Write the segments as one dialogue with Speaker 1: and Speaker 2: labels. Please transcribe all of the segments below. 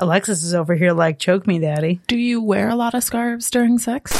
Speaker 1: Alexis is over here like, choke me, daddy.
Speaker 2: Do you wear a lot of scarves during sex?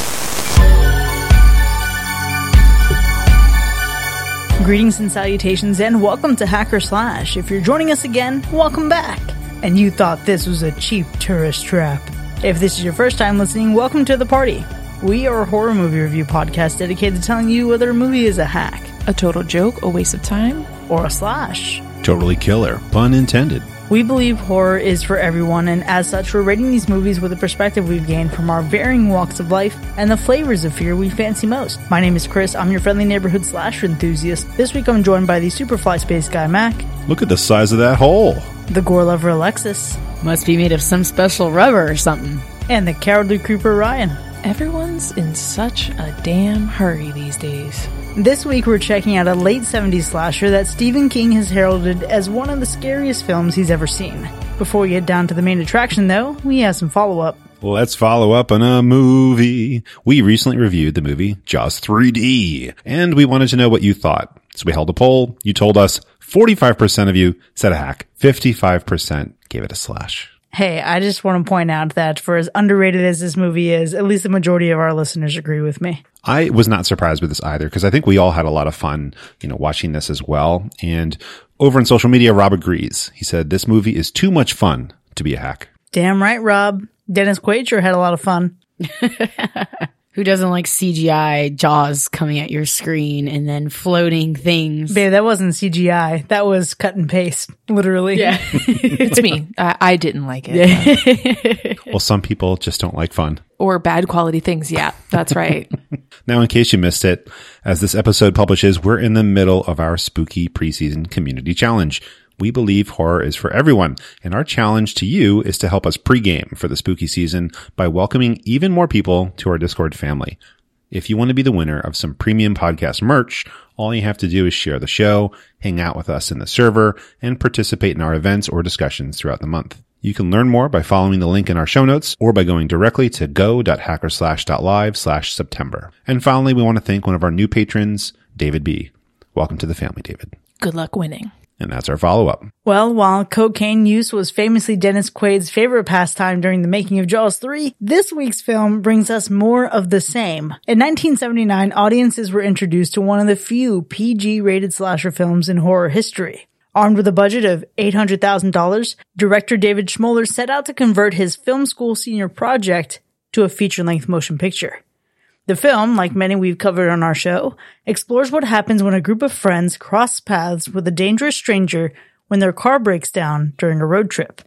Speaker 1: Greetings and salutations, and welcome to Hacker Slash. If you're joining us again, welcome back. And you thought this was a cheap tourist trap. If this is your first time listening, welcome to the party. We are a horror movie review podcast dedicated to telling you whether a movie is a hack,
Speaker 2: A total joke, a waste of time?
Speaker 1: or a slash.
Speaker 3: Totally killer, pun intended.
Speaker 1: We believe horror is for everyone, and as such, we're rating these movies with the perspective we've gained from our varying walks of life and the flavors of fear we fancy most. My name is Chris, I'm your friendly neighborhood slasher enthusiast. This week I'm joined by the Superfly Space Guy Mac,
Speaker 3: Look at the size of that hole.
Speaker 1: the gore lover Alexis,
Speaker 4: Must be made of some special rubber or something.
Speaker 1: and the cowardly creeper Ryan.
Speaker 2: Everyone's in such a damn hurry these days.
Speaker 1: This week we're checking out a late 70s slasher that Stephen King has heralded as one of the scariest films he's ever seen. Before we get down to the main attraction though, we have some follow up.
Speaker 3: Let's follow up on a movie. We recently reviewed the movie Jaws 3D, and we wanted to know what you thought. So we held a poll. You told us 45% of you said a hack. 55% gave it a slash.
Speaker 1: Hey, I just want to point out that for as underrated as this movie is, at least the majority of our listeners agree with me.
Speaker 3: I was not surprised with this either because I think we all had a lot of fun, you know, watching this as well. And over on social media, Rob agrees. He said this movie is too much fun to be a hack.
Speaker 1: Damn right, Rob. Dennis Quaid sure had a lot of fun.
Speaker 4: Who doesn't like CGI jaws coming at your screen and then floating things?
Speaker 1: Babe, that wasn't CGI. That was cut and paste, literally.
Speaker 4: Yeah.
Speaker 2: It's me. I, I didn't like it.
Speaker 3: Well, some people just don't like fun.
Speaker 2: Or bad quality things. Yeah, that's right.
Speaker 3: Now, in case you missed it, as this episode publishes, we're in the middle of our spooky preseason community challenge. We believe horror is for everyone, and our challenge to you is to help us pregame for the spooky season by welcoming even more people to our Discord family. If you want to be the winner of some premium podcast merch, all you have to do is share the show, hang out with us in the server, and participate in our events or discussions throughout the month. You can learn more by following the link in our show notes or by going directly to go.hackerslash.live slash September. And finally, we want to thank one of our new patrons, David B. Welcome to the family, David.
Speaker 2: Good luck winning.
Speaker 3: And that's our follow up.
Speaker 1: Well, while cocaine use was famously Dennis Quaid's favorite pastime during the making of Jaws 3, this week's film brings us more of the same. In 1979, audiences were introduced to one of the few PG rated slasher films in horror history. Armed with a budget of $800,000, director David Schmoeller set out to convert his film school senior project to a feature length motion picture. The film, like many we've covered on our show, explores what happens when a group of friends cross paths with a dangerous stranger when their car breaks down during a road trip.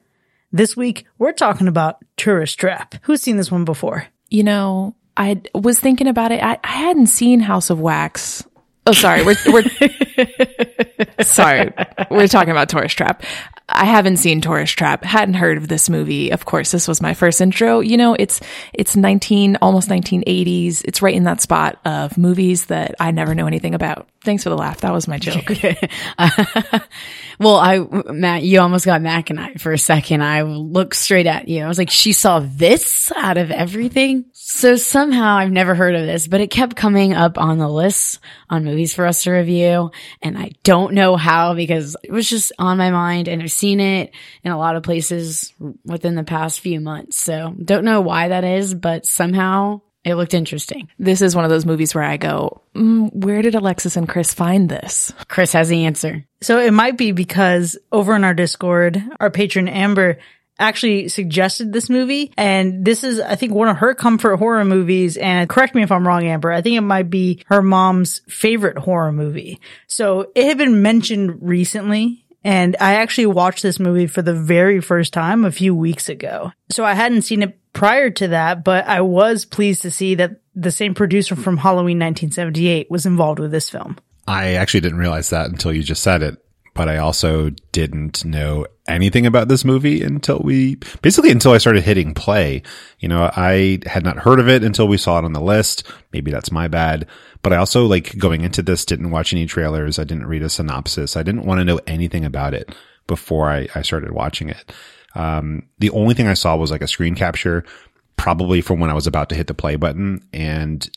Speaker 1: This week, we're talking about Tourist Trap. Who's seen this one before?
Speaker 2: You know, I was thinking about it. I, I hadn't seen House of Wax. Oh, sorry. We're, we're sorry. We're talking about Tourist Trap. I haven't seen Tourist Trap. Hadn't heard of this movie. Of course, this was my first intro. You know, it's it's 19 almost 1980s. It's right in that spot of movies that I never know anything about. Thanks for the laugh. That was my joke.
Speaker 4: well, I, Matt, you almost got Mac and I for a second. I looked straight at you. I was like, she saw this out of everything. So somehow I've never heard of this, but it kept coming up on the list on movies for us to review. And I don't know how because it was just on my mind and I've seen it in a lot of places within the past few months. So don't know why that is, but somehow it looked interesting.
Speaker 2: This is one of those movies where I go, mm, where did Alexis and Chris find this?
Speaker 4: Chris has the answer.
Speaker 1: So it might be because over in our Discord, our patron Amber actually suggested this movie. And this is, I think, one of her comfort horror movies. And correct me if I'm wrong, Amber. I think it might be her mom's favorite horror movie. So it had been mentioned recently. And I actually watched this movie for the very first time a few weeks ago. So I hadn't seen it prior to that, but I was pleased to see that the same producer from Halloween 1978 was involved with this film.
Speaker 3: I actually didn't realize that until you just said it. But I also didn't know anything about this movie until we basically until I started hitting play. You know, I had not heard of it until we saw it on the list. Maybe that's my bad. But I also like going into this didn't watch any trailers. I didn't read a synopsis. I didn't want to know anything about it before I, I started watching it. Um, the only thing I saw was like a screen capture, probably from when I was about to hit the play button. And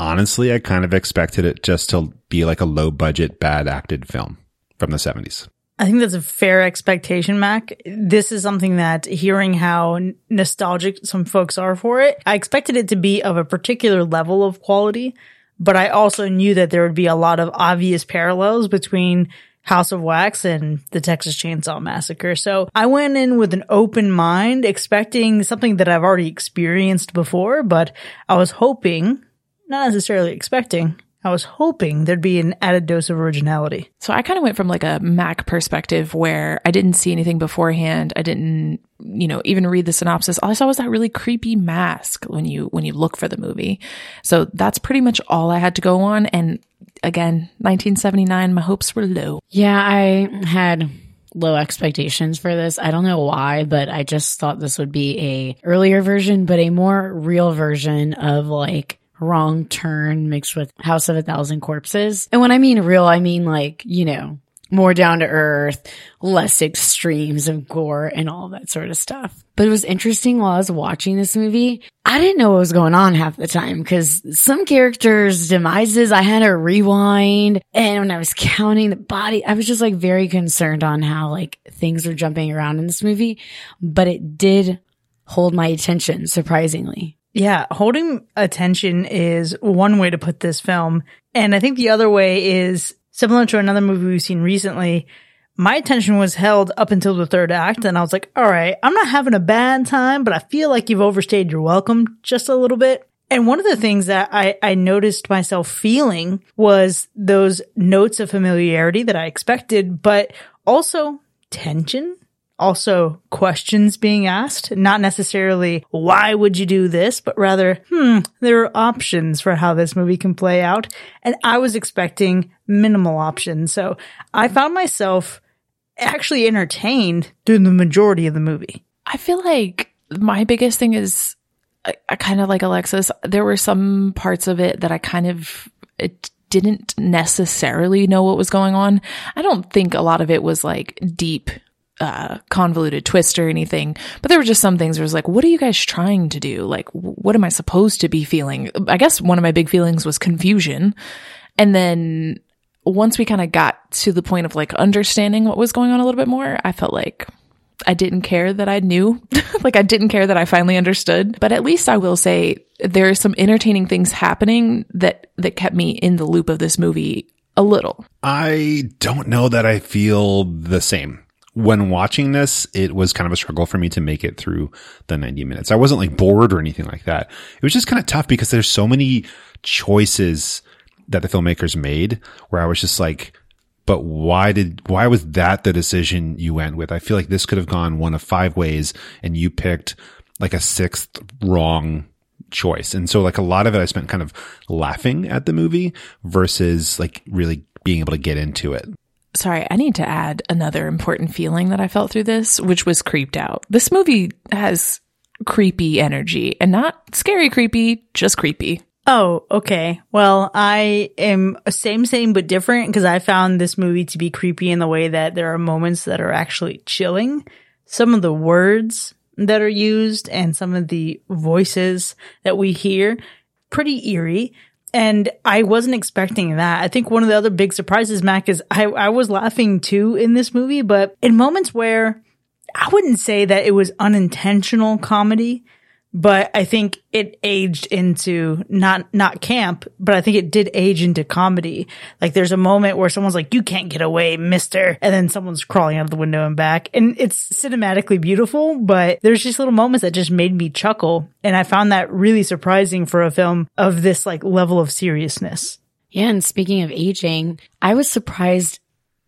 Speaker 3: honestly, I kind of expected it just to be like a low budget, bad acted film from the 70s.
Speaker 1: I think that's a fair expectation, Mac. This is something that hearing how nostalgic some folks are for it, I expected it to be of a particular level of quality, but I also knew that there would be a lot of obvious parallels between House of Wax and the Texas Chainsaw Massacre. So I went in with an open mind, expecting something that I've already experienced before, but I was hoping, not necessarily expecting, I was hoping there'd be an added dose of originality.
Speaker 2: So I kind of went from like a Mac perspective where I didn't see anything beforehand. I didn't, you know, even read the synopsis. All I saw was that really creepy mask when you when you look for the movie. So that's pretty much all I had to go on. And again, 1979, my hopes were low.
Speaker 4: Yeah, I had low expectations for this. I don't know why, but I just thought this would be a earlier version, but a more real version of like wrong turn mixed with House of a Thousand Corpses. And when I mean real, I mean like, you know, more down to earth, less extremes of gore and all that sort of stuff. But it was interesting while I was watching this movie. I didn't know what was going on half the time because some characters' demises, I had to rewind. And when I was counting the body, I was just like very concerned on how like things were jumping around in this movie. But it did hold my attention surprisingly.
Speaker 1: Yeah, holding attention is one way to put this film. And I think the other way is similar to another movie we've seen recently. My attention was held up until the third act, and I was like, all right, I'm not having a bad time, but I feel like you've overstayed your welcome just a little bit. And one of the things that I, I noticed myself feeling was those notes of familiarity that I expected, but also tension also questions being asked, not necessarily why would you do this, but rather, hmm, there are options for how this movie can play out. And I was expecting minimal options. So I found myself actually entertained through the majority of the movie.
Speaker 2: I feel like my biggest thing is I, I kind of like Alexis. There were some parts of it that I kind of it didn't necessarily know what was going on. I don't think a lot of it was like deep uh, convoluted twist or anything, but there were just some things where it was like, what are you guys trying to do? Like, what am I supposed to be feeling? I guess one of my big feelings was confusion. And then once we kind of got to the point of like understanding what was going on a little bit more, I felt like I didn't care that I knew. like I didn't care that I finally understood. But at least I will say there are some entertaining things happening that that kept me in the loop of this movie a little.
Speaker 3: I don't know that I feel the same when watching this, it was kind of a struggle for me to make it through the 90 minutes. I wasn't like bored or anything like that. It was just kind of tough because there's so many choices that the filmmakers made where I was just like, but why did, why was that the decision you went with? I feel like this could have gone one of five ways and you picked like a sixth wrong choice. And so like a lot of it I spent kind of laughing at the movie versus like really being able to get into it
Speaker 2: sorry, I need to add another important feeling that I felt through this, which was creeped out. This movie has creepy energy and not scary creepy, just creepy.
Speaker 1: Oh, okay. Well, I am same, same, but different because I found this movie to be creepy in the way that there are moments that are actually chilling. Some of the words that are used and some of the voices that we hear, pretty eerie. And I wasn't expecting that. I think one of the other big surprises, Mac, is I, I was laughing too in this movie, but in moments where I wouldn't say that it was unintentional comedy, but I think it aged into not not camp, but I think it did age into comedy. Like there's a moment where someone's like, "You can't get away, Mister," and then someone's crawling out of the window and back, and it's cinematically beautiful. But there's just little moments that just made me chuckle, and I found that really surprising for a film of this like level of seriousness.
Speaker 4: Yeah, and speaking of aging, I was surprised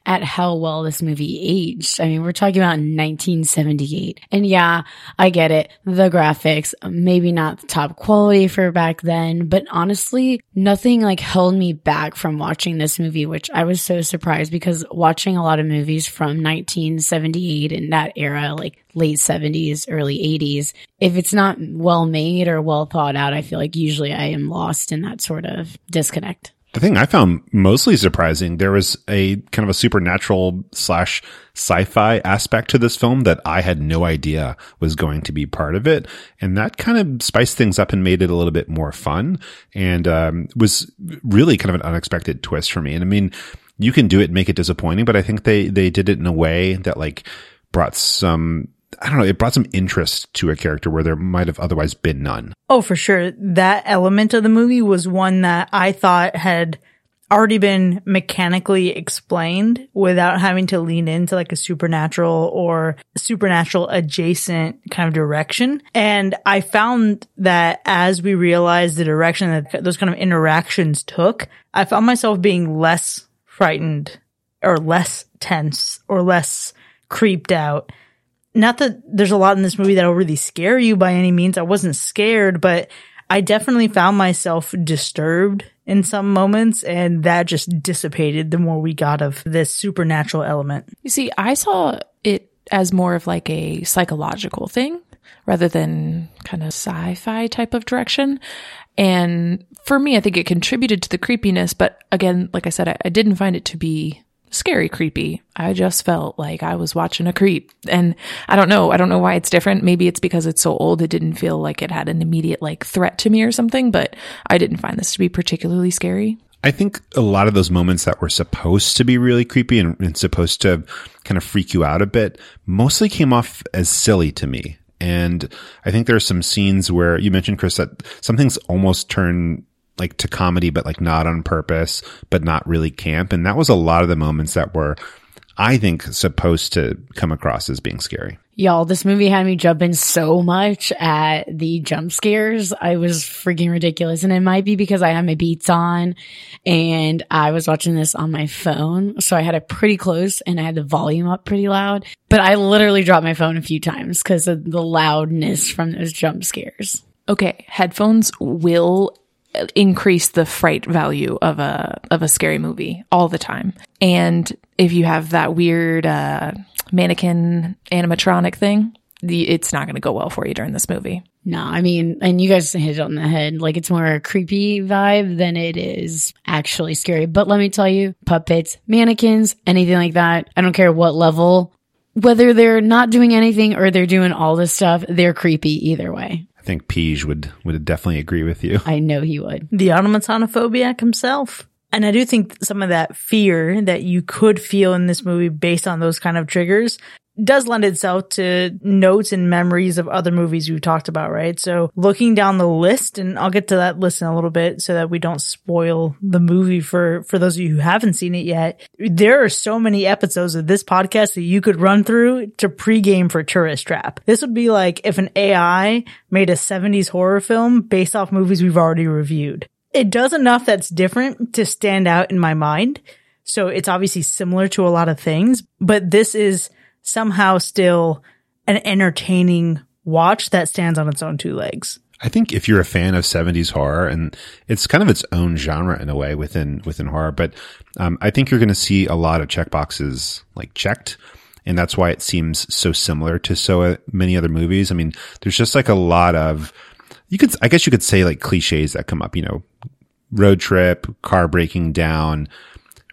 Speaker 4: at how well this movie aged. I mean, we're talking about 1978. And yeah, I get it. The graphics, maybe not the top quality for back then, but honestly, nothing like held me back from watching this movie, which I was so surprised because watching a lot of movies from 1978 in that era, like late 70s, early 80s, if it's not well made or well thought out, I feel like usually I am lost in that sort of disconnect.
Speaker 3: The thing I found mostly surprising, there was a kind of a supernatural slash sci-fi aspect to this film that I had no idea was going to be part of it. And that kind of spiced things up and made it a little bit more fun and, um, was really kind of an unexpected twist for me. And I mean, you can do it and make it disappointing, but I think they, they did it in a way that like brought some, I don't know, it brought some interest to a character where there might have otherwise been none.
Speaker 1: Oh, for sure. That element of the movie was one that I thought had already been mechanically explained without having to lean into like a supernatural or supernatural adjacent kind of direction. And I found that as we realized the direction that those kind of interactions took, I found myself being less frightened or less tense or less creeped out. Not that there's a lot in this movie that'll really scare you by any means. I wasn't scared, but I definitely found myself disturbed in some moments and that just dissipated the more we got of this supernatural element.
Speaker 2: You see, I saw it as more of like a psychological thing rather than kind of sci-fi type of direction. And for me, I think it contributed to the creepiness. But again, like I said, I, I didn't find it to be scary creepy. I just felt like I was watching a creep. And I don't know. I don't know why it's different. Maybe it's because it's so old. It didn't feel like it had an immediate like threat to me or something, but I didn't find this to be particularly scary.
Speaker 3: I think a lot of those moments that were supposed to be really creepy and, and supposed to kind of freak you out a bit mostly came off as silly to me. And I think there are some scenes where you mentioned, Chris, that some things almost turn like to comedy, but like not on purpose, but not really camp. And that was a lot of the moments that were, I think, supposed to come across as being scary.
Speaker 4: Y'all, this movie had me jumping so much at the jump scares. I was freaking ridiculous. And it might be because I had my beats on and I was watching this on my phone. So I had it pretty close and I had the volume up pretty loud. But I literally dropped my phone a few times because of the loudness from those jump scares.
Speaker 2: Okay, headphones will increase the fright value of a of a scary movie all the time. And if you have that weird uh, mannequin animatronic thing, the, it's not going to go well for you during this movie.
Speaker 4: No, I mean, and you guys hit it on the head. Like it's more a creepy vibe than it is actually scary. But let me tell you, puppets, mannequins, anything like that. I don't care what level, whether they're not doing anything or they're doing all this stuff, they're creepy either way.
Speaker 3: I think Peach would, would definitely agree with you.
Speaker 4: I know he would.
Speaker 1: The automatonophobiac himself. And I do think some of that fear that you could feel in this movie based on those kind of triggers does lend itself to notes and memories of other movies we've talked about, right? So looking down the list, and I'll get to that list in a little bit so that we don't spoil the movie for, for those of you who haven't seen it yet. There are so many episodes of this podcast that you could run through to pregame for Tourist Trap. This would be like if an AI made a 70s horror film based off movies we've already reviewed. It does enough that's different to stand out in my mind. So it's obviously similar to a lot of things, but this is somehow still an entertaining watch that stands on its own two legs.
Speaker 3: I think if you're a fan of 70s horror and it's kind of its own genre in a way within, within horror, but, um, I think you're going to see a lot of checkboxes like checked. And that's why it seems so similar to so many other movies. I mean, there's just like a lot of, you could, I guess you could say like cliches that come up, you know, road trip, car breaking down,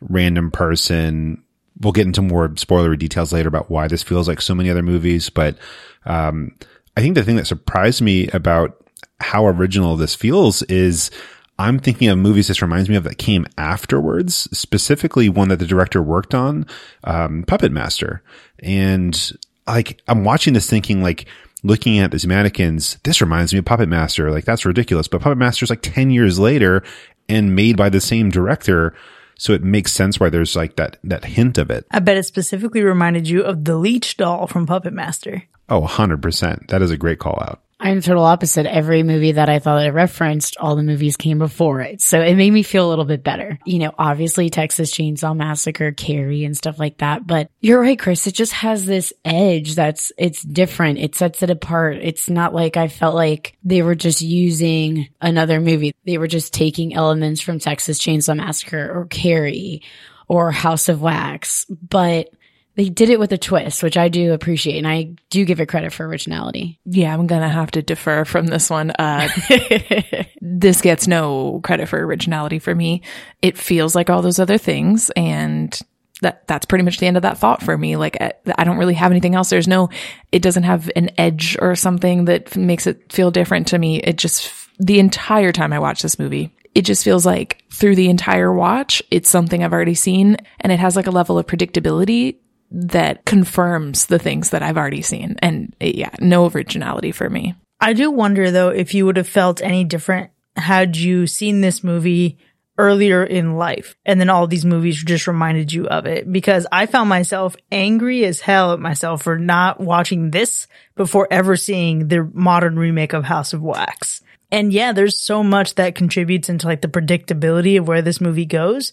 Speaker 3: random person, we'll get into more spoilery details later about why this feels like so many other movies. But, um, I think the thing that surprised me about how original this feels is I'm thinking of movies this reminds me of that came afterwards, specifically one that the director worked on, um, Puppet Master. And like, I'm watching this thinking like, looking at these mannequins, this reminds me of Puppet Master. Like, that's ridiculous. But Puppet Master is like 10 years later and made by the same director. So it makes sense why there's like that, that hint of it.
Speaker 1: I bet it specifically reminded you of the Leech doll from Puppet Master.
Speaker 3: Oh, 100%. That is a great call out.
Speaker 4: I'm total opposite. Every movie that I thought I referenced, all the movies came before it. So it made me feel a little bit better. You know, obviously Texas Chainsaw Massacre, Carrie and stuff like that. But you're right, Chris. It just has this edge that's, it's different. It sets it apart. It's not like I felt like they were just using another movie. They were just taking elements from Texas Chainsaw Massacre or Carrie or House of Wax. But they did it with a twist, which I do appreciate, and I do give it credit for originality.
Speaker 2: Yeah, I'm gonna have to defer from this one. Uh, this gets no credit for originality for me. It feels like all those other things, and that that's pretty much the end of that thought for me. Like I, I don't really have anything else. There's no, it doesn't have an edge or something that makes it feel different to me. It just the entire time I watch this movie, it just feels like through the entire watch, it's something I've already seen and it has like a level of predictability that confirms the things that I've already seen. And it, yeah, no originality for me.
Speaker 1: I do wonder though if you would have felt any different had you seen this movie earlier in life and then all these movies just reminded you of it because I found myself angry as hell at myself for not watching this before ever seeing the modern remake of House of Wax. And yeah, there's so much that contributes into like the predictability of where this movie goes.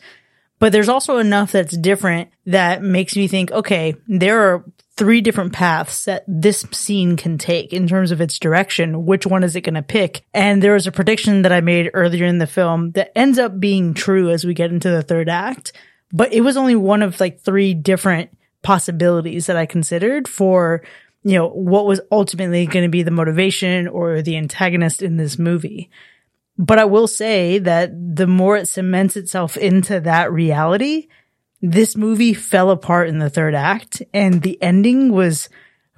Speaker 1: But there's also enough that's different that makes me think, okay, there are three different paths that this scene can take in terms of its direction. Which one is it going to pick? And there was a prediction that I made earlier in the film that ends up being true as we get into the third act. But it was only one of like three different possibilities that I considered for, you know, what was ultimately going to be the motivation or the antagonist in this movie. But I will say that the more it cements itself into that reality, this movie fell apart in the third act and the ending was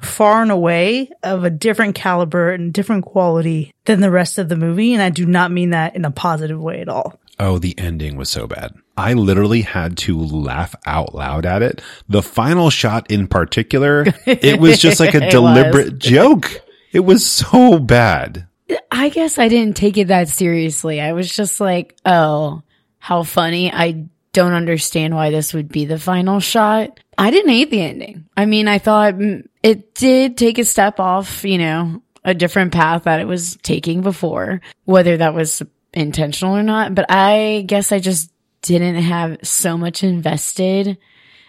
Speaker 1: far and away of a different caliber and different quality than the rest of the movie. And I do not mean that in a positive way at all.
Speaker 3: Oh, the ending was so bad. I literally had to laugh out loud at it. The final shot in particular, it was just like a deliberate joke. It was so bad.
Speaker 4: I guess I didn't take it that seriously. I was just like, oh, how funny. I don't understand why this would be the final shot. I didn't hate the ending. I mean, I thought it did take a step off, you know, a different path that it was taking before, whether that was intentional or not. But I guess I just didn't have so much invested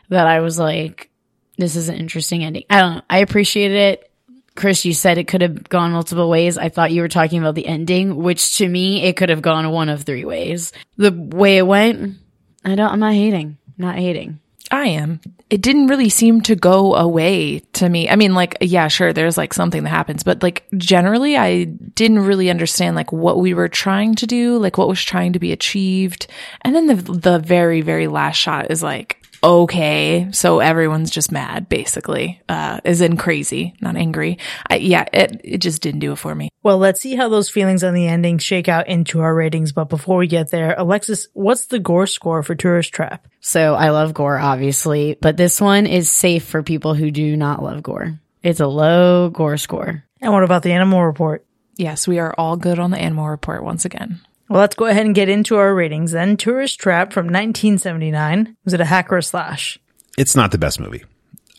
Speaker 4: that I was like, this is an interesting ending. I don't know. I appreciated it. Chris, you said it could have gone multiple ways. I thought you were talking about the ending, which to me, it could have gone one of three ways. The way it went, I don't, I'm not hating, not hating.
Speaker 2: I am. It didn't really seem to go away to me. I mean, like, yeah, sure, there's like something that happens, but like generally, I didn't really understand like what we were trying to do, like what was trying to be achieved. And then the, the very, very last shot is like, okay, so everyone's just mad, basically, uh, is in crazy, not angry. I, yeah, it, it just didn't do it for me.
Speaker 1: Well, let's see how those feelings on the ending shake out into our ratings. But before we get there, Alexis, what's the gore score for Tourist Trap?
Speaker 4: So I love gore, obviously, but this one is safe for people who do not love gore. It's a low gore score.
Speaker 1: And what about the Animal Report?
Speaker 2: Yes, we are all good on the animal report once again.
Speaker 1: Well, let's go ahead and get into our ratings then. Tourist Trap from 1979. Was it a hack or a slash?
Speaker 3: It's not the best movie.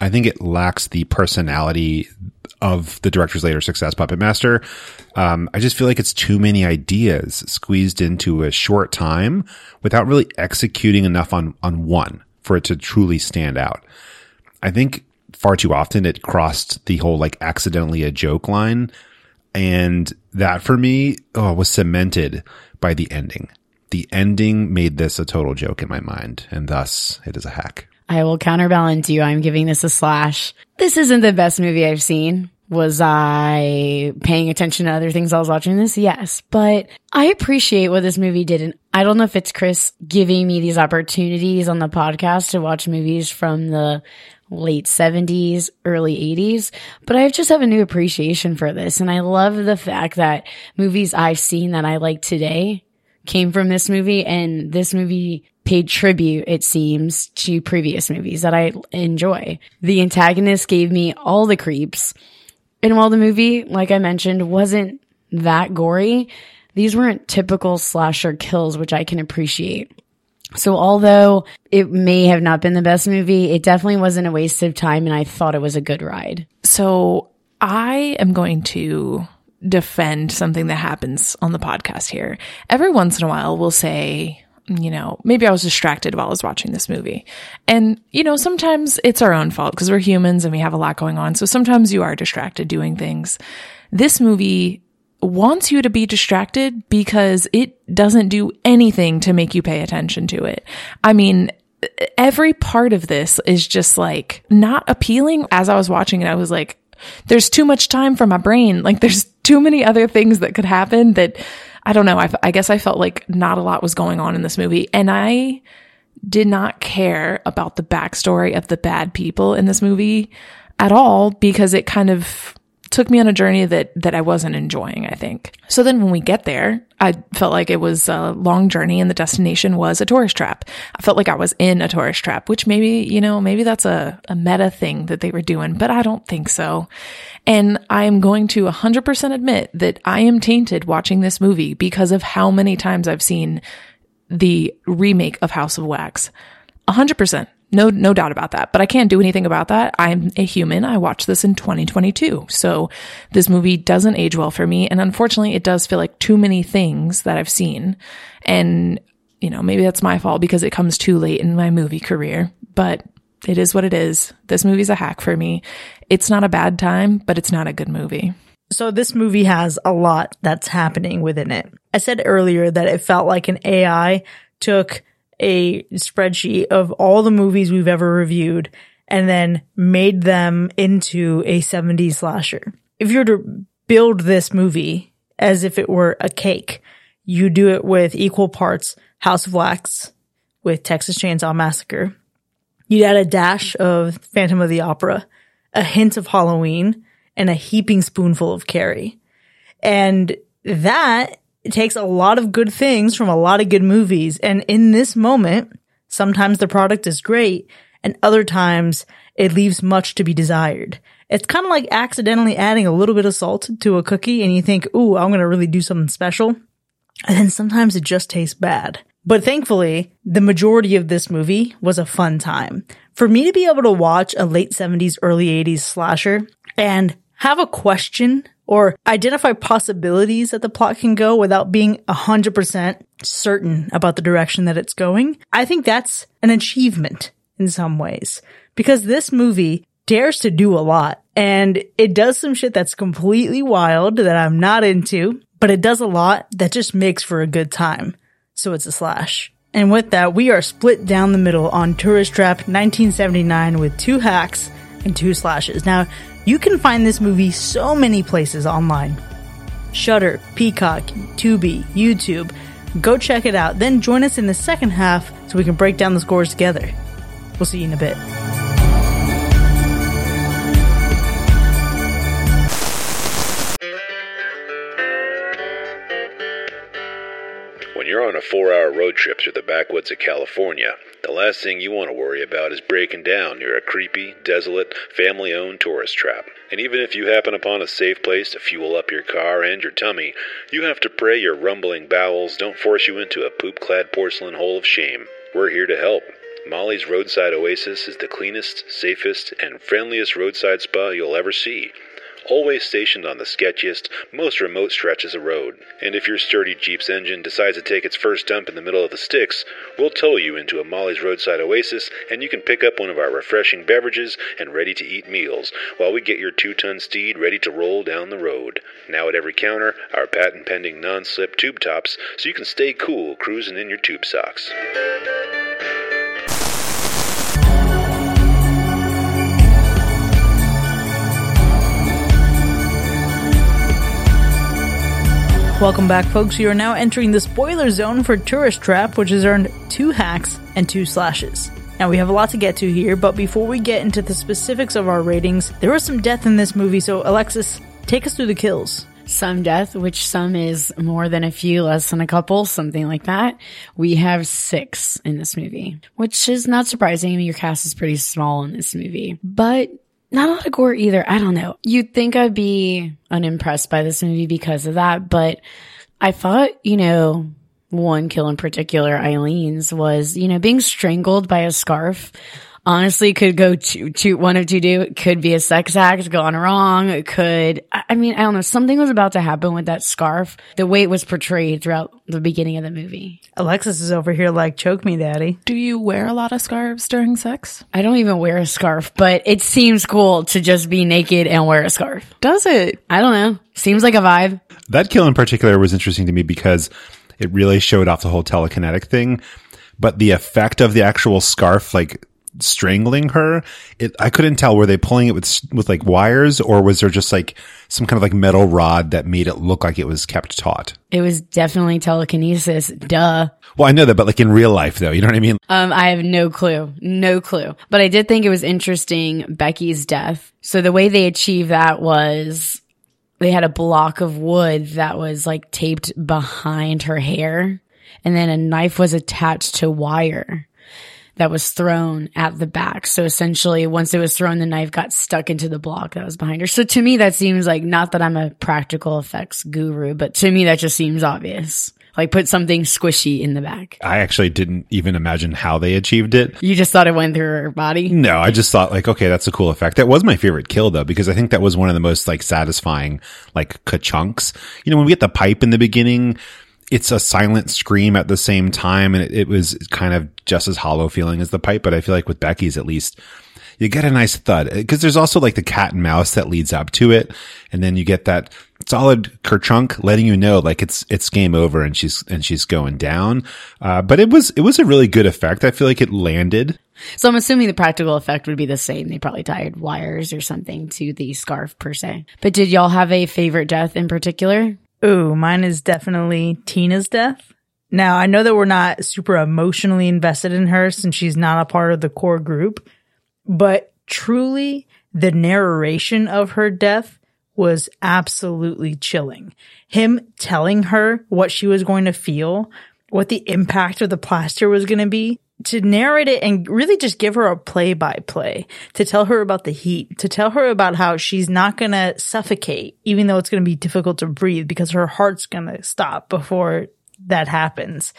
Speaker 3: I think it lacks the personality of the director's later success, Puppet Master. Um, I just feel like it's too many ideas squeezed into a short time without really executing enough on, on one for it to truly stand out. I think far too often it crossed the whole like accidentally a joke line. And that for me oh, was cemented by the ending. The ending made this a total joke in my mind, and thus it is a hack.
Speaker 4: I will counterbalance you. I'm giving this a slash. This isn't the best movie I've seen. Was I paying attention to other things I was watching this? Yes, but I appreciate what this movie did. And I don't know if it's Chris giving me these opportunities on the podcast to watch movies from the late 70s, early 80s, but I just have a new appreciation for this. And I love the fact that movies I've seen that I like today came from this movie and this movie paid tribute, it seems, to previous movies that I enjoy. The antagonist gave me all the creeps. And while the movie, like I mentioned, wasn't that gory, these weren't typical slasher kills, which I can appreciate. So although it may have not been the best movie, it definitely wasn't a waste of time and I thought it was a good ride.
Speaker 2: So I am going to defend something that happens on the podcast here. Every once in a while we'll say, you know, maybe I was distracted while I was watching this movie. And, you know, sometimes it's our own fault because we're humans and we have a lot going on. So sometimes you are distracted doing things. This movie wants you to be distracted because it doesn't do anything to make you pay attention to it. I mean, every part of this is just like not appealing. As I was watching it, I was like, there's too much time for my brain. Like there's too many other things that could happen that I don't know. I, I guess I felt like not a lot was going on in this movie and I did not care about the backstory of the bad people in this movie at all because it kind of took me on a journey that that I wasn't enjoying, I think. So then when we get there, I felt like it was a long journey and the destination was a tourist trap. I felt like I was in a tourist trap, which maybe, you know, maybe that's a, a meta thing that they were doing, but I don't think so. And I am going to 100% admit that I am tainted watching this movie because of how many times I've seen the remake of House of Wax. 100%. No, no doubt about that. But I can't do anything about that. I'm a human. I watched this in 2022. So this movie doesn't age well for me. And unfortunately, it does feel like too many things that I've seen. And, you know, maybe that's my fault because it comes too late in my movie career, but it is what it is. This movie's a hack for me. It's not a bad time, but it's not a good movie.
Speaker 1: So this movie has a lot that's happening within it. I said earlier that it felt like an AI took a spreadsheet of all the movies we've ever reviewed and then made them into a 70s slasher. If you were to build this movie as if it were a cake, you do it with equal parts House of Wax with Texas Chainsaw Massacre. You'd add a dash of Phantom of the Opera, a hint of Halloween, and a heaping spoonful of Carrie. And that takes a lot of good things from a lot of good movies. And in this moment, sometimes the product is great and other times it leaves much to be desired. It's kind of like accidentally adding a little bit of salt to a cookie and you think, ooh, I'm going to really do something special. And then sometimes it just tastes bad. But thankfully, the majority of this movie was a fun time. For me to be able to watch a late 70s, early 80s slasher and have a question or identify possibilities that the plot can go without being 100% certain about the direction that it's going, I think that's an achievement in some ways because this movie dares to do a lot and it does some shit that's completely wild that I'm not into, but it does a lot that just makes for a good time. So it's a slash. And with that, we are split down the middle on Tourist Trap 1979 with two hacks and two slashes. Now, you can find this movie so many places online. Shudder, Peacock, Tubi, YouTube. Go check it out. Then join us in the second half so we can break down the scores together. We'll see you in a bit.
Speaker 3: When you're on a four hour road trip through the backwoods of California, the last thing you want to worry about is breaking down near a creepy, desolate, family owned tourist trap. And even if you happen upon a safe place to fuel up your car and your tummy, you have to pray your rumbling bowels don't force you into a poop clad porcelain hole of shame. We're here to help. Molly's Roadside Oasis is the cleanest, safest, and friendliest roadside spa you'll ever see always stationed on the sketchiest, most remote stretches of road. And if your sturdy Jeep's engine decides to take its first dump in the middle of the sticks, we'll tow you into a Molly's Roadside Oasis and you can pick up one of our refreshing beverages and ready to eat meals while we get your two ton steed ready to roll down the road. Now at every counter, our patent pending non slip tube tops so you can stay cool cruising in your tube socks.
Speaker 1: Welcome back, folks. You are now entering the spoiler zone for Tourist Trap, which has earned two hacks and two slashes. Now, we have a lot to get to here, but before we get into the specifics of our ratings, there was some death in this movie, so Alexis, take us through the kills.
Speaker 4: Some death, which some is more than a few, less than a couple, something like that. We have six in this movie, which is not surprising. I mean, your cast is pretty small in this movie, but not a lot of gore either. I don't know. You'd think I'd be unimpressed by this movie because of that, but I thought, you know, one kill in particular, Eileen's, was, you know, being strangled by a scarf. Honestly, could go to, to one of two do. It could be a sex act gone wrong. It could, I I mean, I don't know. Something was about to happen with that scarf. The way it was portrayed throughout the beginning of the movie.
Speaker 1: Alexis is over here like, choke me, daddy.
Speaker 2: Do you wear a lot of scarves during sex?
Speaker 4: I don't even wear a scarf, but it seems cool to just be naked and wear a scarf.
Speaker 2: Does it?
Speaker 4: I don't know. Seems like a vibe.
Speaker 3: That kill in particular was interesting to me because it really showed off the whole telekinetic thing. But the effect of the actual scarf, like strangling her, it, I couldn't tell. Were they pulling it with, with like wires or was there just like some kind of like metal rod that made it look like it was kept taut?
Speaker 4: It was definitely telekinesis. Duh.
Speaker 3: Well, I know that, but like in real life though, you know what I mean?
Speaker 4: Um, I have no clue. No clue. But I did think it was interesting Becky's death. So the way they achieved that was they had a block of wood that was like taped behind her hair and then a knife was attached to wire that was thrown at the back. So essentially, once it was thrown, the knife got stuck into the block that was behind her. So to me, that seems like not that I'm a practical effects guru, but to me, that just seems obvious. Like put something squishy in the back.
Speaker 3: I actually didn't even imagine how they achieved it.
Speaker 4: You just thought it went through her body?
Speaker 3: No, I just thought like, okay, that's a cool effect. That was my favorite kill though, because I think that was one of the most like satisfying, like ka-chunks. You know, when we get the pipe in the beginning, it's a silent scream at the same time. And it, it was kind of just as hollow feeling as the pipe. But I feel like with Becky's at least, you get a nice thud because there's also like the cat and mouse that leads up to it. And then you get that solid kerchunk letting you know like it's, it's game over and she's, and she's going down. Uh, but it was, it was a really good effect. I feel like it landed.
Speaker 4: So I'm assuming the practical effect would be the same. They probably tied wires or something to the scarf per se. But did y'all have a favorite death in particular?
Speaker 1: Ooh, mine is definitely Tina's death. Now, I know that we're not super emotionally invested in her since she's not a part of the core group, but truly the narration of her death was absolutely chilling. Him telling her what she was going to feel, what the impact of the plaster was going to be, to narrate it and really just give her a play by play, to tell her about the heat, to tell her about how she's not going to suffocate, even though it's going to be difficult to breathe because her heart's going to stop before that happens.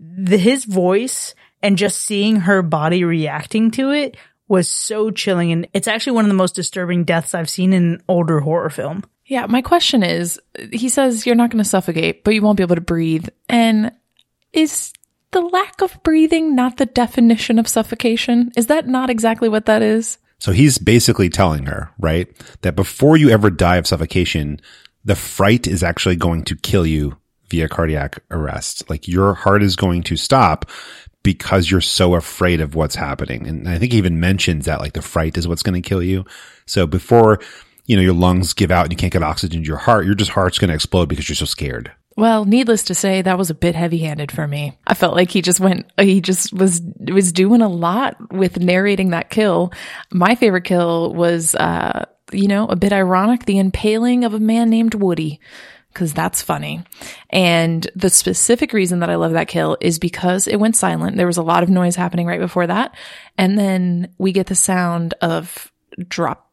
Speaker 1: The, his voice and just seeing her body reacting to it was so chilling. And it's actually one of the most disturbing deaths I've seen in an older horror film.
Speaker 2: Yeah, my question is he says you're not going to suffocate, but you won't be able to breathe. And is the lack of breathing not the definition of suffocation? Is that not exactly what that is?
Speaker 3: So he's basically telling her, right, that before you ever die of suffocation, the fright is actually going to kill you via cardiac arrest. Like your heart is going to stop because you're so afraid of what's happening. And I think he even mentions that like the fright is what's going to kill you. So before, you know, your lungs give out and you can't get oxygen to your heart, your just heart's going to explode because you're so scared.
Speaker 2: Well, needless to say, that was a bit heavy-handed for me. I felt like he just went, he just was, was doing a lot with narrating that kill. My favorite kill was, uh, you know, a bit ironic, the impaling of a man named Woody. Cause that's funny. And the specific reason that I love that kill is because it went silent. There was a lot of noise happening right before that. And then we get the sound of drop,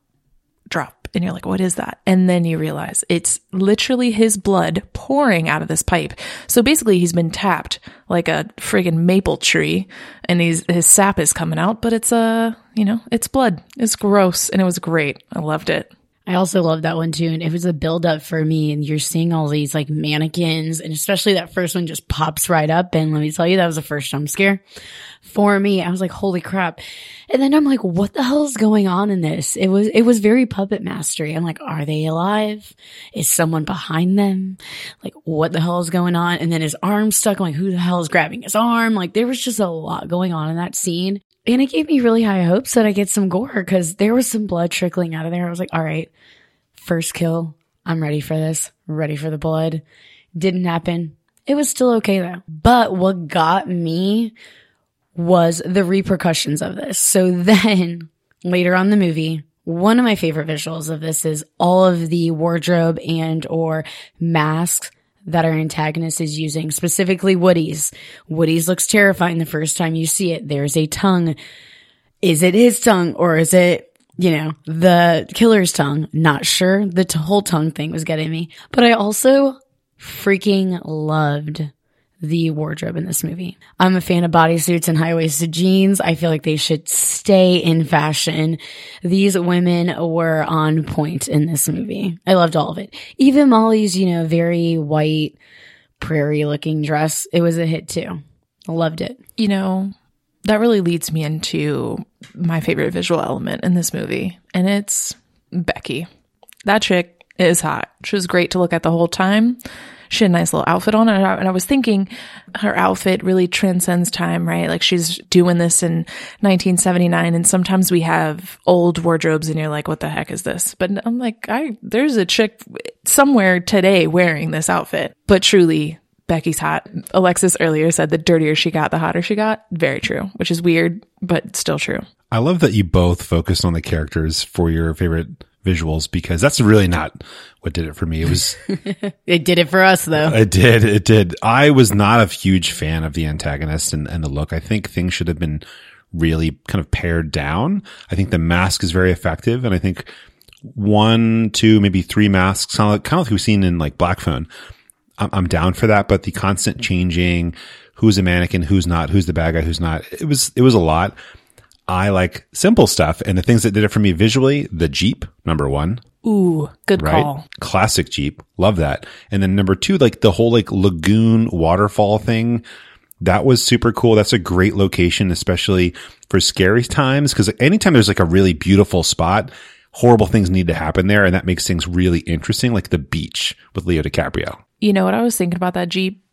Speaker 2: drop. And you're like, what is that? And then you realize it's literally his blood pouring out of this pipe. So basically he's been tapped like a friggin' maple tree and he's, his sap is coming out, but it's, uh, you know, it's blood. It's gross and it was great. I loved it.
Speaker 4: I also love that one too. And it was a build up for me. And you're seeing all these like mannequins and especially that first one just pops right up. And let me tell you, that was the first jump scare for me. I was like, holy crap. And then I'm like, what the hell is going on in this? It was, it was very puppet mastery. I'm like, are they alive? Is someone behind them? Like, what the hell is going on? And then his arm stuck. I'm like, who the hell is grabbing his arm? Like, there was just a lot going on in that scene. And it gave me really high hopes that I get some gore because there was some blood trickling out of there. I was like, all right, first kill. I'm ready for this. Ready for the blood. Didn't happen. It was still okay though. But what got me was the repercussions of this. So then later on the movie, one of my favorite visuals of this is all of the wardrobe and or masks that our antagonist is using, specifically Woody's. Woody's looks terrifying the first time you see it. There's a tongue. Is it his tongue or is it, you know, the killer's tongue? Not sure. The whole tongue thing was getting me. But I also freaking loved the wardrobe in this movie. I'm a fan of bodysuits and high-waisted jeans. I feel like they should stay in fashion. These women were on point in this movie. I loved all of it. Even Molly's, you know, very white prairie looking dress. It was a hit too. Loved it.
Speaker 2: You know, that really leads me into my favorite visual element in this movie, and it's Becky. That chick is hot. She was great to look at the whole time she had a nice little outfit on. And I, and I was thinking her outfit really transcends time, right? Like she's doing this in 1979. And sometimes we have old wardrobes and you're like, what the heck is this? But I'm like, I, there's a chick somewhere today wearing this outfit, but truly Becky's hot. Alexis earlier said the dirtier she got, the hotter she got. Very true, which is weird, but still true.
Speaker 3: I love that you both focused on the characters for your favorite visuals because that's really not what did it for me. It was,
Speaker 4: It did it for us though.
Speaker 3: it did, it did. I was not a huge fan of the antagonist and, and the look. I think things should have been really kind of pared down. I think the mask is very effective. And I think one, two, maybe three masks, kind of like, kind of like we've seen in like Black Phone. I'm, I'm down for that, but the constant changing, who's a mannequin, who's not, who's the bad guy, who's not, it was, it was a lot. I like simple stuff and the things that did it for me visually, the Jeep, number one,
Speaker 2: Ooh, good
Speaker 3: right?
Speaker 2: call.
Speaker 3: Classic Jeep. Love that. And then number two, like the whole like lagoon waterfall thing. That was super cool. That's a great location, especially for scary times. Cause anytime there's like a really beautiful spot, horrible things need to happen there. And that makes things really interesting, like the beach with Leo DiCaprio.
Speaker 2: You know what I was thinking about that Jeep?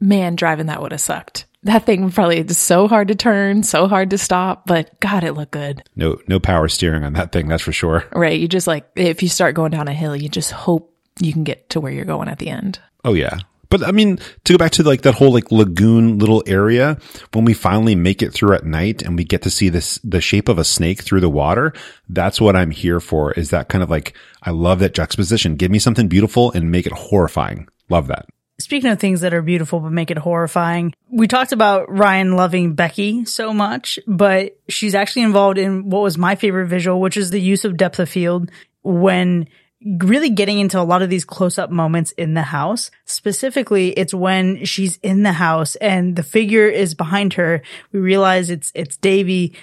Speaker 2: Man, driving that would have sucked. That thing probably is so hard to turn, so hard to stop, but God, it looked good.
Speaker 3: No, no power steering on that thing. That's for sure.
Speaker 2: Right. You just like, if you start going down a hill, you just hope you can get to where you're going at the end.
Speaker 3: Oh yeah. But I mean, to go back to like that whole like lagoon little area, when we finally make it through at night and we get to see this, the shape of a snake through the water, that's what I'm here for is that kind of like, I love that juxtaposition. Give me something beautiful and make it horrifying. Love that.
Speaker 1: Speaking of things that are beautiful but make it horrifying, we talked about Ryan loving Becky so much, but she's actually involved in what was my favorite visual, which is the use of depth of field when really getting into a lot of these close up moments in the house. Specifically, it's when she's in the house and the figure is behind her. We realize it's, it's Davy,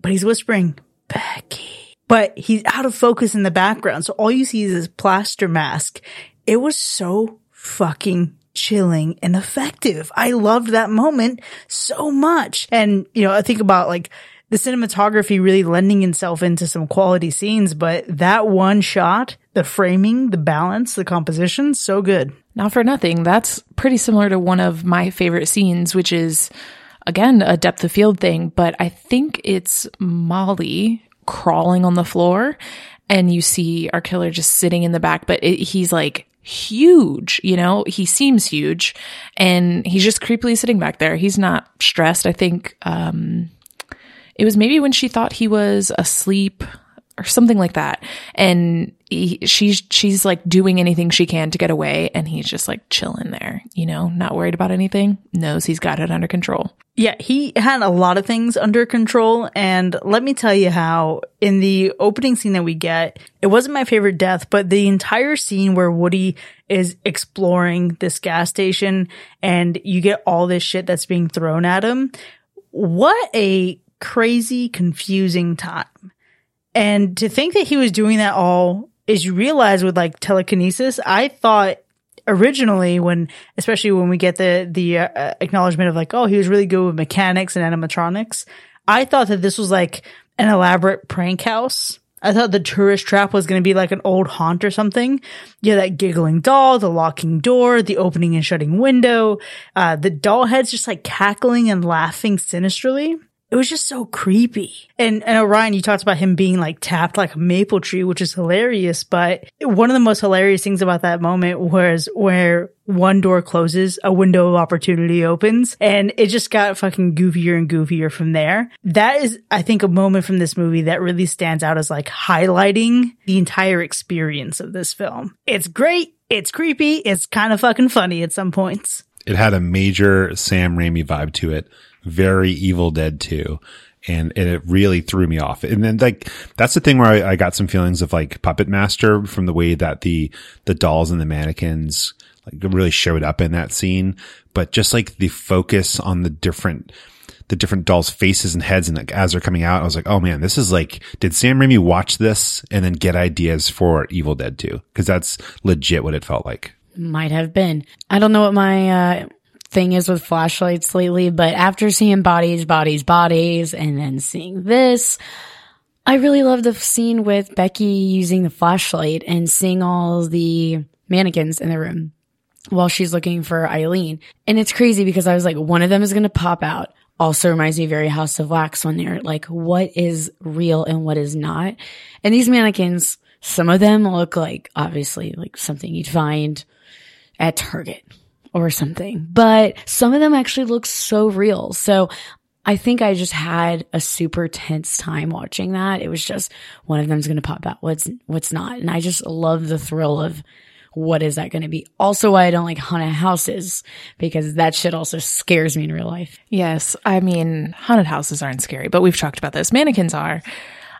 Speaker 1: but he's whispering, Becky. But he's out of focus in the background. So all you see is his plaster mask. It was so fucking chilling and effective. I loved that moment so much. And, you know, I think about like the cinematography really lending itself into some quality scenes, but that one shot, the framing, the balance, the composition, so good.
Speaker 2: Not for nothing. That's pretty similar to one of my favorite scenes, which is again a depth of field thing, but I think it's Molly crawling on the floor and you see our killer just sitting in the back, but it, he's like huge, you know, he seems huge and he's just creepily sitting back there. He's not stressed. I think, um, it was maybe when she thought he was asleep or something like that. And he, she's, she's like doing anything she can to get away. And he's just like chilling there, you know, not worried about anything, knows he's got it under control.
Speaker 1: Yeah, he had a lot of things under control. And let me tell you how in the opening scene that we get, it wasn't my favorite death, but the entire scene where Woody is exploring this gas station and you get all this shit that's being thrown at him. What a crazy, confusing time. And to think that he was doing that all is you realize with like telekinesis, I thought originally when, especially when we get the, the uh, acknowledgement of like, oh, he was really good with mechanics and animatronics. I thought that this was like an elaborate prank house. I thought the tourist trap was going to be like an old haunt or something. Yeah, that giggling doll, the locking door, the opening and shutting window, uh, the doll heads just like cackling and laughing sinisterly it was just so creepy. And, and oh, Orion, you talked about him being like tapped like a maple tree, which is hilarious. But one of the most hilarious things about that moment was where one door closes, a window of opportunity opens, and it just got fucking goofier and goofier from there. That is, I think, a moment from this movie that really stands out as like highlighting the entire experience of this film. It's great. It's creepy. It's kind of fucking funny at some points.
Speaker 3: It had a major Sam Raimi vibe to it very Evil Dead 2. And, and it really threw me off. And then like, that's the thing where I, I got some feelings of like Puppet Master from the way that the, the dolls and the mannequins like really showed up in that scene. But just like the focus on the different, the different dolls' faces and heads, and like as they're coming out, I was like, "Oh man, this is like." Did Sam Raimi watch this and then get ideas for Evil Dead 2? Because that's legit what it felt like.
Speaker 4: Might have been. I don't know what my uh, thing is with flashlights lately, but after seeing bodies, bodies, bodies, and then seeing this, I really love the scene with Becky using the flashlight and seeing all the mannequins in the room while she's looking for Eileen. And it's crazy because I was like, one of them is going to pop out. Also reminds me very House of Wax when they're like, what is real and what is not. And these mannequins, some of them look like obviously like something you'd find at Target or something, but some of them actually look so real. So I think I just had a super tense time watching that. It was just one of them's going to pop out. What's, what's not. And I just love the thrill of what is that going to be? Also why I don't like haunted houses because that shit also scares me in real life.
Speaker 2: Yes. I mean, haunted houses aren't scary, but we've talked about this. Mannequins are.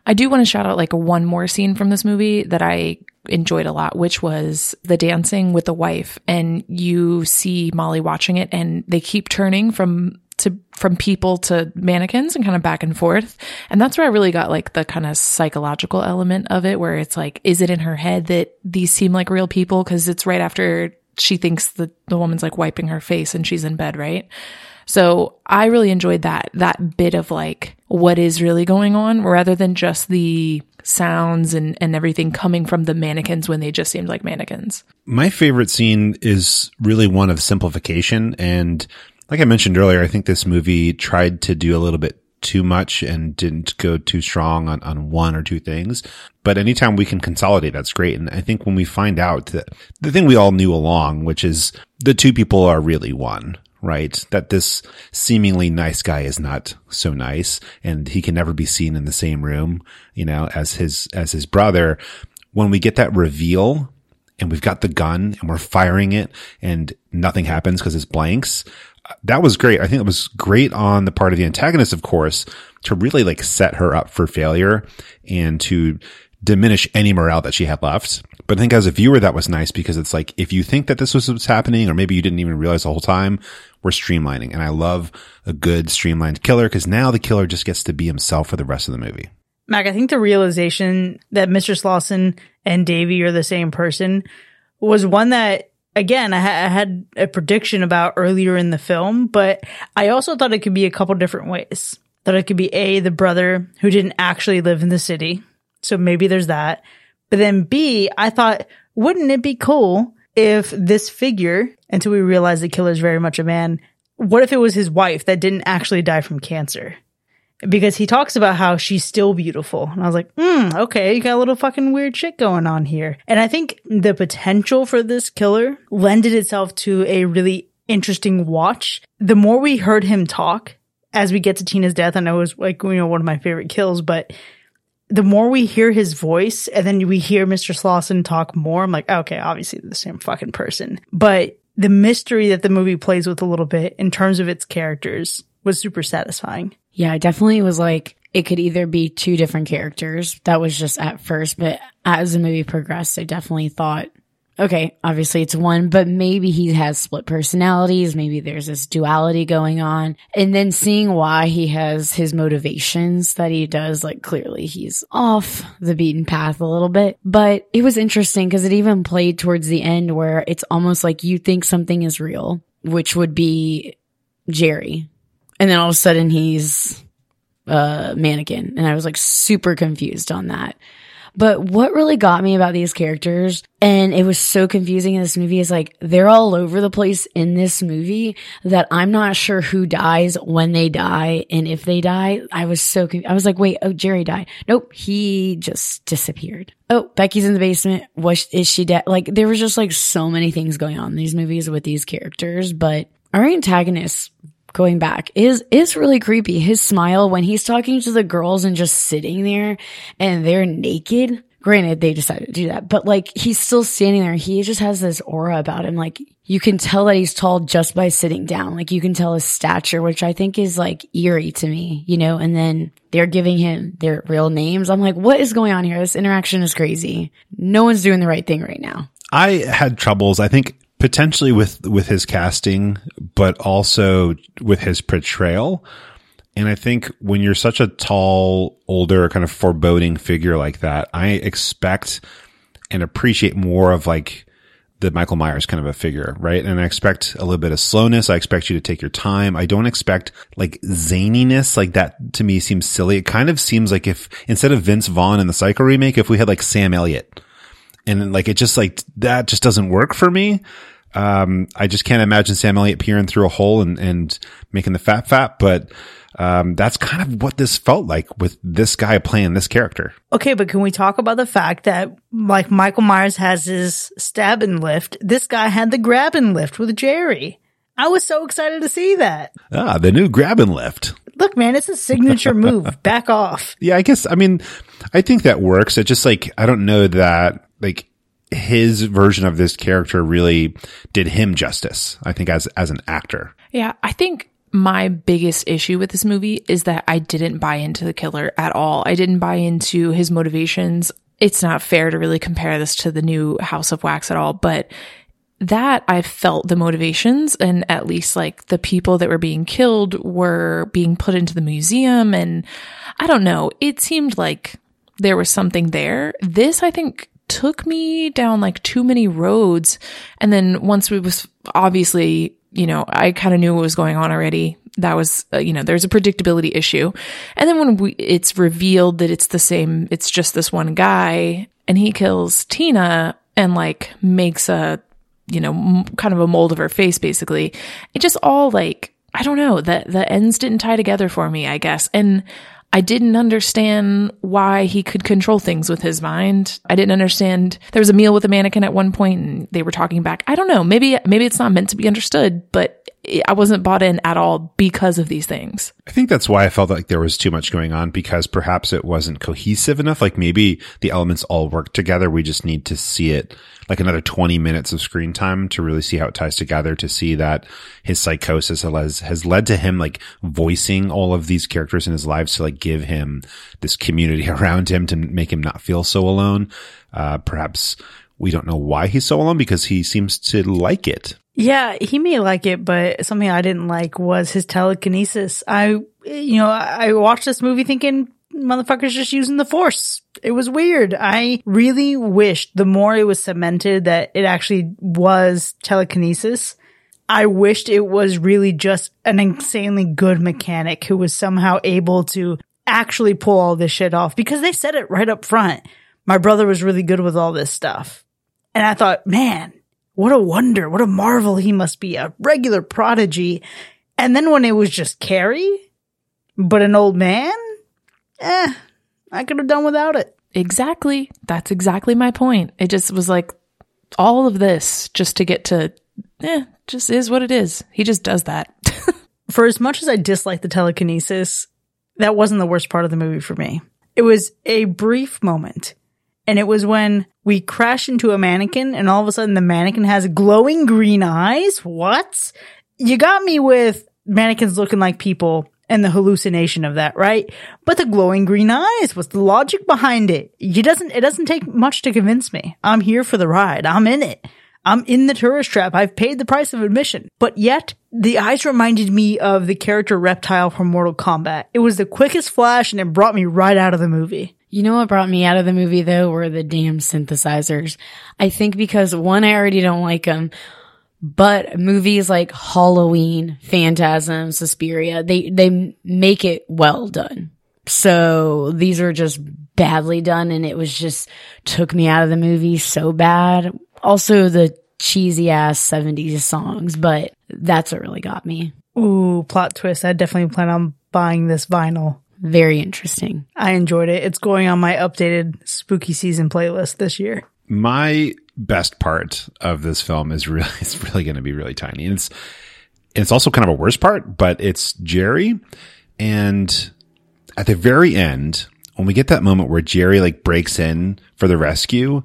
Speaker 2: I do want to shout out like one more scene from this movie that I enjoyed a lot, which was the dancing with the wife. And you see Molly watching it and they keep turning from to from people to mannequins and kind of back and forth. And that's where I really got like the kind of psychological element of it where it's like is it in her head that these seem like real people cuz it's right after she thinks that the woman's like wiping her face and she's in bed, right? So I really enjoyed that, that bit of like what is really going on rather than just the sounds and, and everything coming from the mannequins when they just seemed like mannequins.
Speaker 3: My favorite scene is really one of simplification. And like I mentioned earlier, I think this movie tried to do a little bit too much and didn't go too strong on, on one or two things. But anytime we can consolidate, that's great. And I think when we find out that the thing we all knew along, which is the two people are really one, right? That this seemingly nice guy is not so nice and he can never be seen in the same room, you know, as his, as his brother. When we get that reveal and we've got the gun and we're firing it and nothing happens because it's blanks. Uh, that was great. I think it was great on the part of the antagonist, of course, to really like set her up for failure and to diminish any morale that she had left. But I think as a viewer, that was nice because it's like, if you think that this was what's happening, or maybe you didn't even realize the whole time, we're streamlining. And I love a good streamlined killer because now the killer just gets to be himself for the rest of the movie.
Speaker 1: Mac, I think the realization that Mr. Slausen and Davy are the same person was one that, again, I, ha- I had a prediction about earlier in the film, but I also thought it could be a couple different ways. That it could be A, the brother who didn't actually live in the city. So maybe there's that. But then B, I thought, wouldn't it be cool if this figure, until we realize the killer is very much a man, what if it was his wife that didn't actually die from cancer? Because he talks about how she's still beautiful. And I was like, hmm, okay, you got a little fucking weird shit going on here. And I think the potential for this killer lended itself to a really interesting watch. The more we heard him talk as we get to Tina's death, I know it was like, you know, one of my favorite kills, but the more we hear his voice and then we hear Mr. Slausen talk more, I'm like, okay, obviously the same fucking person. But the mystery that the movie plays with a little bit in terms of its characters was super satisfying.
Speaker 4: Yeah, it definitely was like it could either be two different characters. That was just at first, but as the movie progressed, I definitely thought okay, obviously it's one, but maybe he has split personalities. Maybe there's this duality going on. And then seeing why he has his motivations that he does, like clearly he's off the beaten path a little bit. But it was interesting because it even played towards the end where it's almost like you think something is real, which would be Jerry. And then all of a sudden he's a mannequin. And I was like super confused on that. But what really got me about these characters, and it was so confusing in this movie, is like they're all over the place in this movie that I'm not sure who dies when they die and if they die. I was so confused. I was like, wait, oh, Jerry died. Nope, he just disappeared. Oh, Becky's in the basement. What is she dead? Like there was just like so many things going on in these movies with these characters, but our antagonists going back is is really creepy. His smile when he's talking to the girls and just sitting there and they're naked. Granted, they decided to do that, but like he's still standing there. He just has this aura about him. Like you can tell that he's tall just by sitting down. Like you can tell his stature, which I think is like eerie to me, you know, and then they're giving him their real names. I'm like, what is going on here? This interaction is crazy. No one's doing the right thing right now.
Speaker 3: I had troubles. I think potentially with with his casting, but also with his portrayal. And I think when you're such a tall, older, kind of foreboding figure like that, I expect and appreciate more of like the Michael Myers kind of a figure, right? And I expect a little bit of slowness. I expect you to take your time. I don't expect like zaniness. Like that to me seems silly. It kind of seems like if instead of Vince Vaughn in the Psycho remake, if we had like Sam Elliott and like it just like that just doesn't work for me. Um, I just can't imagine Sam Elliott peering through a hole and, and making the fat fat, but um, that's kind of what this felt like with this guy playing this character.
Speaker 1: Okay, but can we talk about the fact that like Michael Myers has his stab and lift, this guy had the grab and lift with Jerry. I was so excited to see that.
Speaker 3: Ah, the new grab and lift.
Speaker 1: Look, man, it's a signature move. Back off.
Speaker 3: Yeah, I guess, I mean, I think that works. It just like, I don't know that, like, his version of this character really did him justice, I think, as, as an actor.
Speaker 2: Yeah, I think my biggest issue with this movie is that I didn't buy into the killer at all. I didn't buy into his motivations. It's not fair to really compare this to the new House of Wax at all, but that I felt the motivations and at least like the people that were being killed were being put into the museum. And I don't know, it seemed like there was something there. This, I think, took me down like too many roads. And then once we was obviously, you know, I kind of knew what was going on already. That was, uh, you know, there's a predictability issue. And then when we, it's revealed that it's the same, it's just this one guy and he kills Tina and like makes a you know, m- kind of a mold of her face, basically. It just all like, I don't know, the, the ends didn't tie together for me, I guess. And I didn't understand why he could control things with his mind. I didn't understand. There was a meal with a mannequin at one point and they were talking back. I don't know. Maybe, maybe it's not meant to be understood, but I wasn't bought in at all because of these things.
Speaker 3: I think that's why I felt like there was too much going on because perhaps it wasn't cohesive enough. Like maybe the elements all work together. We just need to see it like another 20 minutes of screen time to really see how it ties together to see that his psychosis has, has led to him like voicing all of these characters in his lives to like give him this community around him to make him not feel so alone. Uh, perhaps we don't know why he's so alone because he seems to like it.
Speaker 1: Yeah, he may like it, but something I didn't like was his telekinesis. I, you know, I watched this movie thinking, motherfucker's just using the force. It was weird. I really wished the more it was cemented that it actually was telekinesis. I wished it was really just an insanely good mechanic who was somehow able to actually pull all this shit off because they said it right up front. My brother was really good with all this stuff. And I thought, man, what a wonder, what a marvel he must be, a regular prodigy. And then when it was just Carrie, but an old man, eh, I could have done without it.
Speaker 2: Exactly. That's exactly my point. It just was like all of this just to get to, eh, just is what it is. He just does that.
Speaker 1: For as much as I dislike the telekinesis, that wasn't the worst part of the movie for me. It was a brief moment. And it was when we crash into a mannequin and all of a sudden the mannequin has glowing green eyes. What? You got me with mannequins looking like people and the hallucination of that, right? But the glowing green eyes, what's the logic behind it? It doesn't, it doesn't take much to convince me. I'm here for the ride. I'm in it. I'm in the tourist trap. I've paid the price of admission. But yet, the eyes reminded me of the character Reptile from Mortal Kombat. It was the quickest flash and it brought me right out of the movie.
Speaker 4: You know what brought me out of the movie though were the damn synthesizers. I think because one, I already don't like them, but movies like Halloween, Phantasm, Suspiria, they, they make it well done. So these are just badly done and it was just took me out of the movie so bad. Also the cheesy ass 70s songs, but that's what really got me.
Speaker 1: Ooh, plot twist. I definitely plan on buying this vinyl.
Speaker 4: Very interesting.
Speaker 1: I enjoyed it. It's going on my updated spooky season playlist this year.
Speaker 3: My best part of this film is really, it's really going to be really tiny. And it's, it's also kind of a worst part, but it's Jerry. And at the very end, when we get that moment where Jerry like breaks in for the rescue,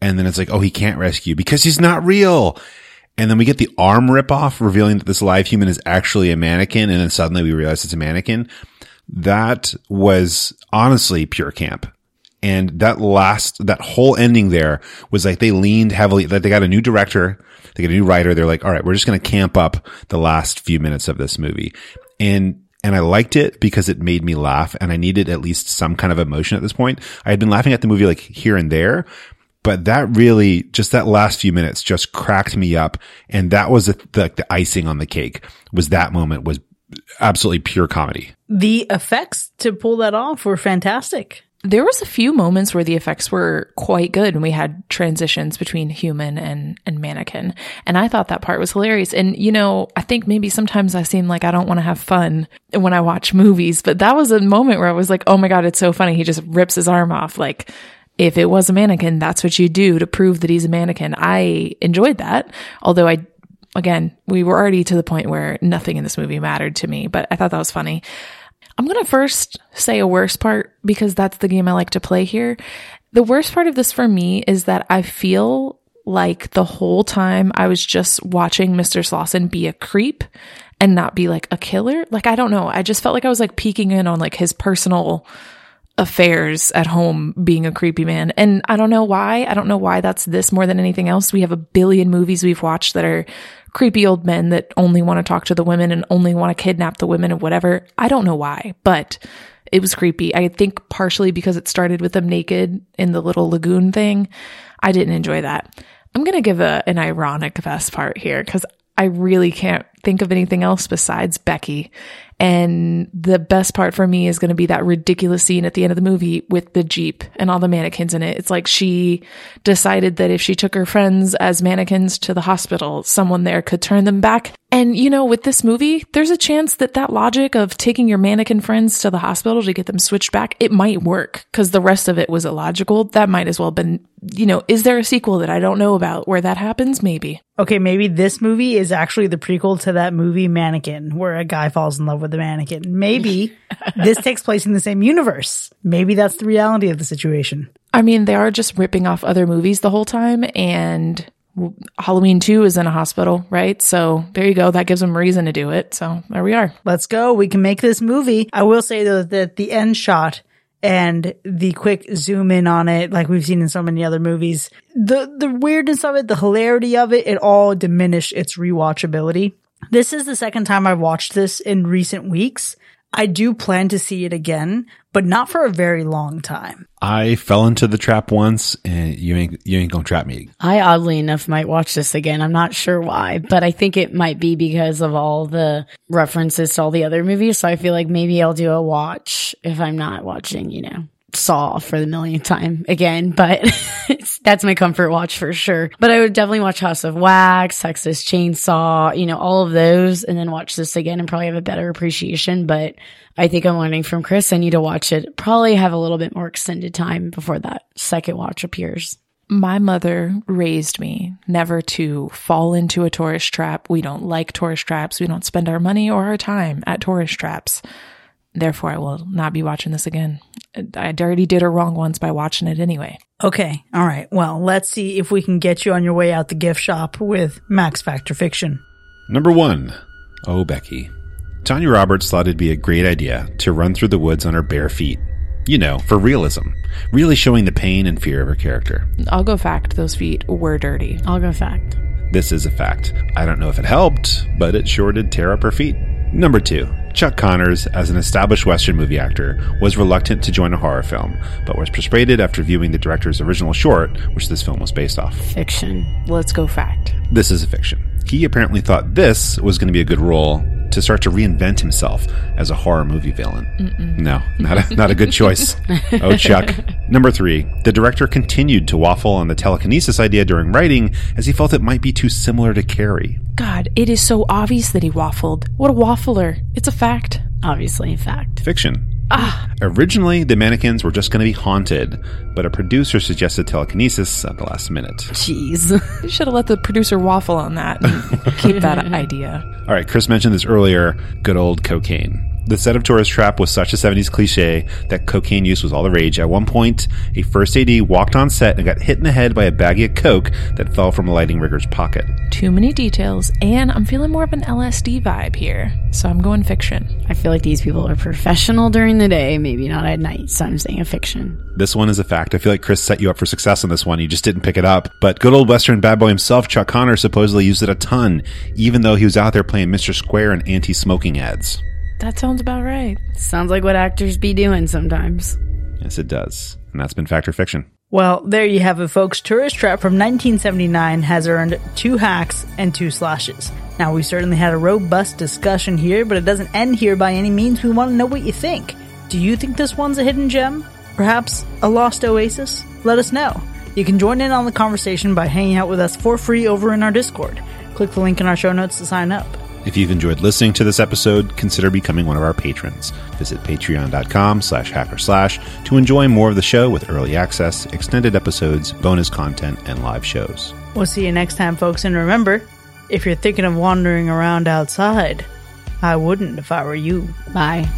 Speaker 3: and then it's like, oh, he can't rescue because he's not real. And then we get the arm rip off revealing that this live human is actually a mannequin. And then suddenly we realize it's a mannequin. That was honestly pure camp. And that last, that whole ending there was like they leaned heavily, like they got a new director, they got a new writer. They're like, all right, we're just going to camp up the last few minutes of this movie. And, and I liked it because it made me laugh and I needed at least some kind of emotion at this point. I had been laughing at the movie like here and there, but that really, just that last few minutes just cracked me up. And that was the, the, the icing on the cake was that moment was absolutely pure comedy.
Speaker 1: The effects to pull that off were fantastic.
Speaker 2: There was a few moments where the effects were quite good and we had transitions between human and, and mannequin. And I thought that part was hilarious. And, you know, I think maybe sometimes I seem like I don't want to have fun when I watch movies, but that was a moment where I was like, oh my God, it's so funny. He just rips his arm off. Like, if it was a mannequin, that's what you do to prove that he's a mannequin. I enjoyed that. Although I, again, we were already to the point where nothing in this movie mattered to me, but I thought that was funny. I'm going to first say a worst part because that's the game I like to play here. The worst part of this for me is that I feel like the whole time I was just watching Mr. Slausen be a creep and not be like a killer. Like, I don't know. I just felt like I was like peeking in on like his personal affairs at home being a creepy man. And I don't know why. I don't know why that's this more than anything else. We have a billion movies we've watched that are creepy old men that only want to talk to the women and only want to kidnap the women and whatever. I don't know why, but it was creepy. I think partially because it started with them naked in the little lagoon thing. I didn't enjoy that. I'm going to give a, an ironic best part here because I really can't think of anything else besides Becky. And the best part for me is going to be that ridiculous scene at the end of the movie with the Jeep and all the mannequins in it. It's like she decided that if she took her friends as mannequins to the hospital, someone there could turn them back. And you know, with this movie, there's a chance that that logic of taking your mannequin friends to the hospital to get them switched back, it might work because the rest of it was illogical. That might as well have been, you know, is there a sequel that I don't know about where that happens? Maybe.
Speaker 1: Okay, maybe this movie is actually the prequel to that movie Mannequin, where a guy falls in love with a mannequin. Maybe this takes place in the same universe. Maybe that's the reality of the situation.
Speaker 2: I mean, they are just ripping off other movies the whole time and Halloween 2 is in a hospital, right? So there you go. That gives them a reason to do it. So there we are.
Speaker 1: Let's go. We can make this movie. I will say though that the end shot and the quick zoom in on it, like we've seen in so many other movies, the, the weirdness of it, the hilarity of it, it all diminished its rewatchability. This is the second time I've watched this in recent weeks. I do plan to see it again, but not for a very long time.
Speaker 3: I fell into the trap once, and you ain't you ain't gonna trap me.
Speaker 4: I oddly enough might watch this again. I'm not sure why, but I think it might be because of all the references to all the other movies. So I feel like maybe I'll do a watch if I'm not watching, you know, Saw for the millionth time again, but that's my comfort watch for sure. But I would definitely watch House of Wax, Texas Chainsaw, you know, all of those and then watch this again and probably have a better appreciation. But I think I'm learning from Chris. I need to watch it, probably have a little bit more extended time before that second watch appears.
Speaker 2: My mother raised me never to fall into a tourist trap. We don't like tourist traps. We don't spend our money or our time at tourist traps. Therefore, I will not be watching this again. I already did her wrong once by watching it anyway.
Speaker 1: Okay. All right. Well, let's see if we can get you on your way out the gift shop with Max Factor Fiction.
Speaker 3: Number one, Oh Becky. Tanya Roberts thought it'd be a great idea to run through the woods on her bare feet. You know, for realism, really showing the pain and fear of her character.
Speaker 2: I'll go fact, those feet were dirty.
Speaker 4: I'll go fact.
Speaker 3: This is a fact. I don't know if it helped, but it sure did tear up her feet. Number two, Chuck Connors, as an established Western movie actor, was reluctant to join a horror film, but was persuaded after viewing the director's original short, which this film was based off.
Speaker 4: Fiction.
Speaker 2: Let's go fact.
Speaker 3: This is a fiction. He apparently thought this was going to be a good role to start to reinvent himself as a horror movie villain. Mm-mm. No, not a, not a good choice. oh, Chuck. Number three, the director continued to waffle on the telekinesis idea during writing as he felt it might be too similar to Carrie.
Speaker 2: God, it is so obvious that he waffled. What a waffler. It's a fact.
Speaker 4: Obviously, a fact.
Speaker 3: Fiction. Ah. Originally, the mannequins were just going to be haunted, but a producer suggested telekinesis at the last minute.
Speaker 4: Jeez.
Speaker 2: You should have let the producer waffle on that and keep that idea.
Speaker 3: All right, Chris mentioned this earlier good old cocaine. The set of Tourist Trap was such a 70s cliche that cocaine use was all the rage. At one point, a first AD walked on set and got hit in the head by a baggie of coke that fell from a lighting rigger's pocket.
Speaker 2: Too many details, and I'm feeling more of an LSD vibe here, so I'm going fiction.
Speaker 4: I feel like these people are professional during the day, maybe not at night, so I'm saying a fiction.
Speaker 3: This one is a fact. I feel like Chris set you up for success on this one. You just didn't pick it up. But good old Western bad boy himself, Chuck Connor, supposedly used it a ton, even though he was out there playing Mr. Square in anti smoking ads.
Speaker 2: That sounds about right.
Speaker 4: Sounds like what actors be doing sometimes.
Speaker 3: Yes, it does. And that's been Factor Fiction.
Speaker 1: Well, there you have it, folks. Tourist Trap from 1979 has earned two hacks and two slashes. Now, we certainly had a robust discussion here, but it doesn't end here by any means. We want to know what you think. Do you think this one's a hidden gem? Perhaps a lost oasis? Let us know. You can join in on the conversation by hanging out with us for free over in our Discord. Click the link in our show notes to sign up.
Speaker 3: If you've enjoyed listening to this episode, consider becoming one of our patrons. Visit patreon.com slash hacker slash to enjoy more of the show with early access, extended episodes, bonus content, and live shows.
Speaker 1: We'll see you next time, folks, and remember, If you're thinking of wandering around outside, I wouldn't if I were you.
Speaker 4: Bye.